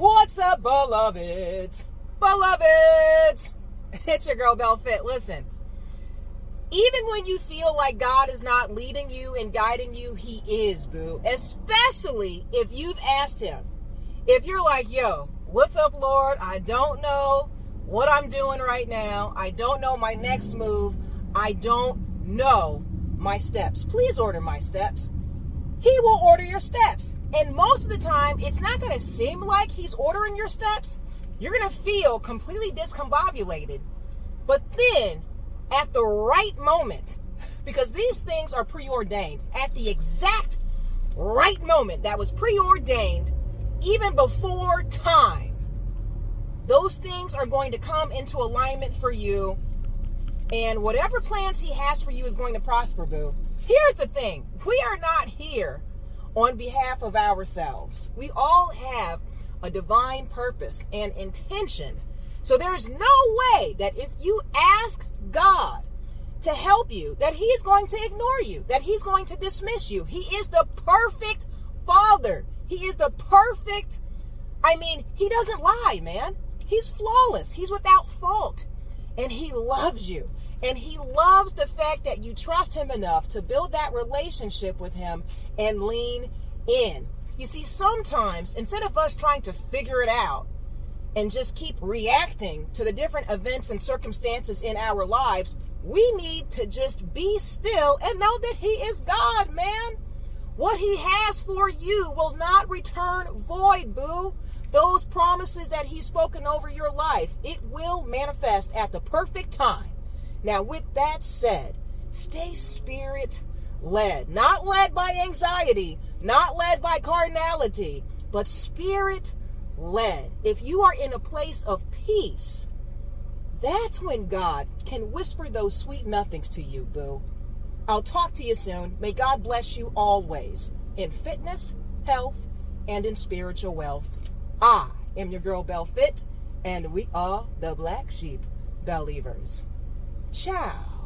What's up, beloved? Beloved! It's your girl, Belle Fit. Listen, even when you feel like God is not leading you and guiding you, He is, boo. Especially if you've asked Him. If you're like, yo, what's up, Lord? I don't know what I'm doing right now. I don't know my next move. I don't know my steps. Please order my steps. He will order your steps. And most of the time, it's not going to seem like He's ordering your steps. You're going to feel completely discombobulated. But then at the right moment, because these things are preordained at the exact right moment that was preordained, even before time. Those things are going to come into alignment for you, and whatever plans He has for you is going to prosper, boo. Here's the thing we are not here on behalf of ourselves, we all have a divine purpose and intention so there's no way that if you ask God to help you, that He is going to ignore you, that He's going to dismiss you. He is the perfect Father. He is the perfect, I mean, He doesn't lie, man. He's flawless, He's without fault. And He loves you. And He loves the fact that you trust Him enough to build that relationship with Him and lean in. You see, sometimes instead of us trying to figure it out, and just keep reacting to the different events and circumstances in our lives, we need to just be still and know that He is God, man. What He has for you will not return void, boo. Those promises that He's spoken over your life, it will manifest at the perfect time. Now, with that said, stay spirit led, not led by anxiety, not led by carnality, but spirit led, if you are in a place of peace, that's when God can whisper those sweet nothings to you, boo. I'll talk to you soon. May God bless you always in fitness, health, and in spiritual wealth. I am your girl Belle Fit, and we are the Black Sheep Believers. Ciao.